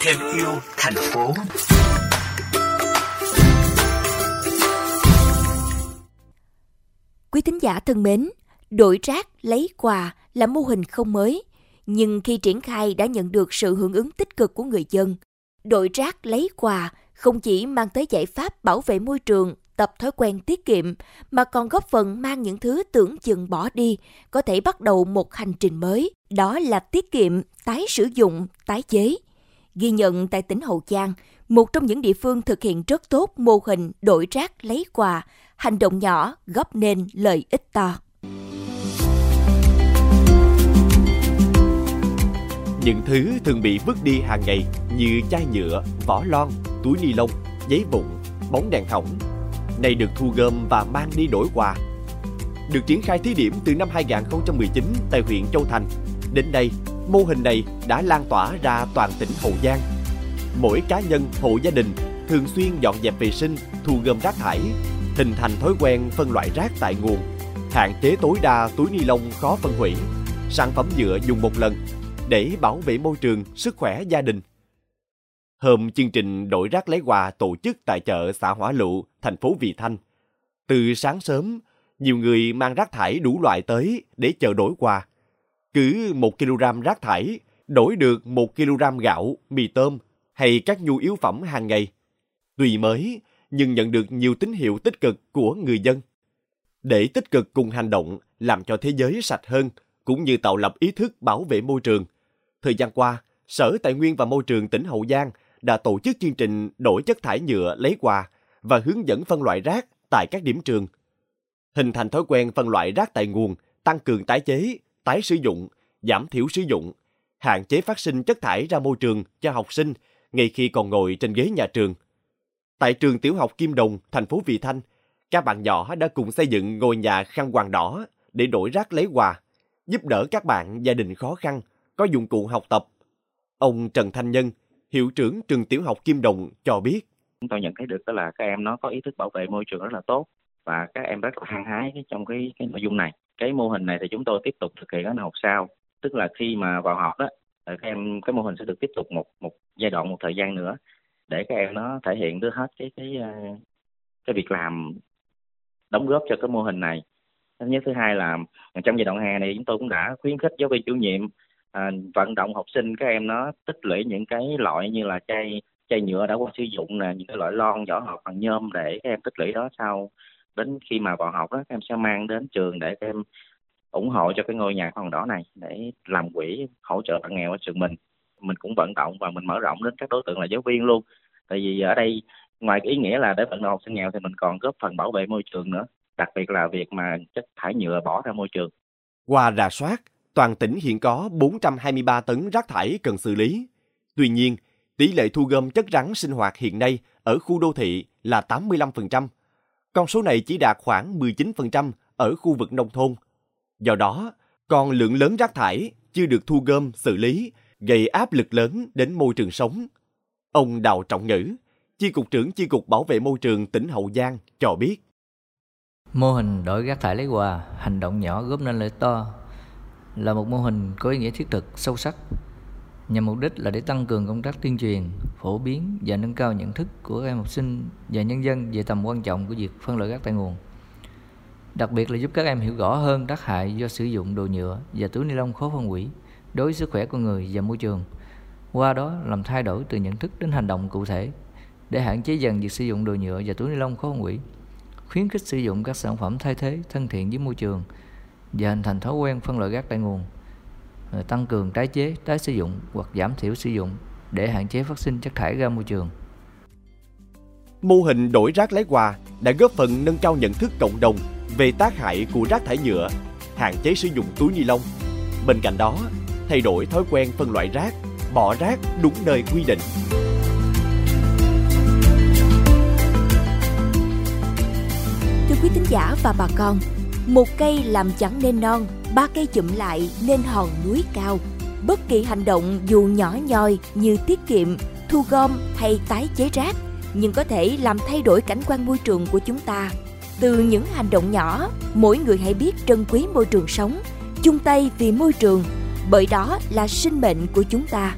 thêm yêu thành phố Quý thính giả thân mến, đổi rác lấy quà là mô hình không mới, nhưng khi triển khai đã nhận được sự hưởng ứng tích cực của người dân. Đổi rác lấy quà không chỉ mang tới giải pháp bảo vệ môi trường, tập thói quen tiết kiệm, mà còn góp phần mang những thứ tưởng chừng bỏ đi, có thể bắt đầu một hành trình mới, đó là tiết kiệm, tái sử dụng, tái chế. Ghi nhận tại tỉnh Hậu Giang, một trong những địa phương thực hiện rất tốt mô hình đổi rác lấy quà, hành động nhỏ góp nên lợi ích to. Những thứ thường bị vứt đi hàng ngày như chai nhựa, vỏ lon, túi ni lông, giấy vụn, bóng đèn hỏng, nay được thu gom và mang đi đổi quà. Được triển khai thí điểm từ năm 2019 tại huyện Châu Thành. Đến đây, mô hình này đã lan tỏa ra toàn tỉnh Hậu Giang. Mỗi cá nhân, hộ gia đình thường xuyên dọn dẹp vệ sinh, thu gom rác thải, hình thành thói quen phân loại rác tại nguồn, hạn chế tối đa túi ni lông khó phân hủy, sản phẩm nhựa dùng một lần để bảo vệ môi trường, sức khỏe gia đình. Hôm chương trình đổi rác lấy quà tổ chức tại chợ xã Hỏa Lụ, thành phố Vị Thanh. Từ sáng sớm, nhiều người mang rác thải đủ loại tới để chờ đổi quà. Cứ 1 kg rác thải đổi được 1 kg gạo, mì tôm hay các nhu yếu phẩm hàng ngày. Tuy mới, nhưng nhận được nhiều tín hiệu tích cực của người dân. Để tích cực cùng hành động làm cho thế giới sạch hơn, cũng như tạo lập ý thức bảo vệ môi trường. Thời gian qua, Sở Tài nguyên và Môi trường tỉnh Hậu Giang đã tổ chức chương trình đổi chất thải nhựa lấy quà và hướng dẫn phân loại rác tại các điểm trường. Hình thành thói quen phân loại rác tại nguồn, tăng cường tái chế, tái sử dụng, giảm thiểu sử dụng, hạn chế phát sinh chất thải ra môi trường cho học sinh ngay khi còn ngồi trên ghế nhà trường. Tại trường tiểu học Kim Đồng, thành phố Vị Thanh, các bạn nhỏ đã cùng xây dựng ngôi nhà khăn quàng đỏ để đổi rác lấy quà, giúp đỡ các bạn gia đình khó khăn, có dụng cụ học tập. Ông Trần Thanh Nhân, hiệu trưởng trường tiểu học Kim Đồng cho biết. Chúng tôi nhận thấy được đó là các em nó có ý thức bảo vệ môi trường rất là tốt và các em rất là hăng hái trong cái cái nội dung này. Cái mô hình này thì chúng tôi tiếp tục thực hiện ở năm học sau, tức là khi mà vào học đó, các em cái mô hình sẽ được tiếp tục một một giai đoạn một thời gian nữa để các em nó thể hiện được hết cái cái ờ, cái việc làm đóng góp cho cái mô hình này thứ nhất thứ hai là trong giai đoạn hè này chúng tôi cũng đã khuyến khích giáo viên chủ nhiệm à, vận động học sinh các em nó tích lũy những cái loại như là chai chai nhựa đã qua sử dụng nè những cái loại lon vỏ hộp bằng nhôm để các em tích lũy đó. Sau đến khi mà vào học đó các em sẽ mang đến trường để các em ủng hộ cho cái ngôi nhà hòn đỏ này để làm quỹ hỗ trợ bạn nghèo ở trường mình. Mình cũng vận động và mình mở rộng đến các đối tượng là giáo viên luôn. Tại vì ở đây ngoài cái ý nghĩa là để vận động học sinh nghèo thì mình còn góp phần bảo vệ môi trường nữa đặc biệt là việc mà chất thải nhựa bỏ ra môi trường. Qua rà soát toàn tỉnh hiện có 423 tấn rác thải cần xử lý tuy nhiên tỷ lệ thu gom chất rắn sinh hoạt hiện nay ở khu đô thị là 85%. Con số này chỉ đạt khoảng 19% ở khu vực nông thôn. Do đó, còn lượng lớn rác thải chưa được thu gom xử lý gây áp lực lớn đến môi trường sống. Ông Đào Trọng Ngữ, Chi cục trưởng Chi cục Bảo vệ môi trường tỉnh Hậu Giang cho biết. Mô hình đổi rác thải lấy quà, hành động nhỏ góp nên lợi to là một mô hình có ý nghĩa thiết thực, sâu sắc nhằm mục đích là để tăng cường công tác tuyên truyền, phổ biến và nâng cao nhận thức của các em học sinh và nhân dân về tầm quan trọng của việc phân loại rác tại nguồn. Đặc biệt là giúp các em hiểu rõ hơn tác hại do sử dụng đồ nhựa và túi ni lông khó phân hủy đối với sức khỏe con người và môi trường. Qua đó làm thay đổi từ nhận thức đến hành động cụ thể để hạn chế dần việc sử dụng đồ nhựa và túi ni lông khó phân hủy, khuyến khích sử dụng các sản phẩm thay thế thân thiện với môi trường và hình thành thói quen phân loại rác tại nguồn tăng cường tái chế, tái sử dụng hoặc giảm thiểu sử dụng để hạn chế phát sinh chất thải ra môi trường. Mô hình đổi rác lấy quà đã góp phần nâng cao nhận thức cộng đồng về tác hại của rác thải nhựa, hạn chế sử dụng túi ni lông. Bên cạnh đó, thay đổi thói quen phân loại rác, bỏ rác đúng nơi quy định. Thưa quý thính giả và bà con, một cây làm chẳng nên non ba cây chụm lại nên hòn núi cao. Bất kỳ hành động dù nhỏ nhoi như tiết kiệm, thu gom hay tái chế rác, nhưng có thể làm thay đổi cảnh quan môi trường của chúng ta. Từ những hành động nhỏ, mỗi người hãy biết trân quý môi trường sống, chung tay vì môi trường bởi đó là sinh mệnh của chúng ta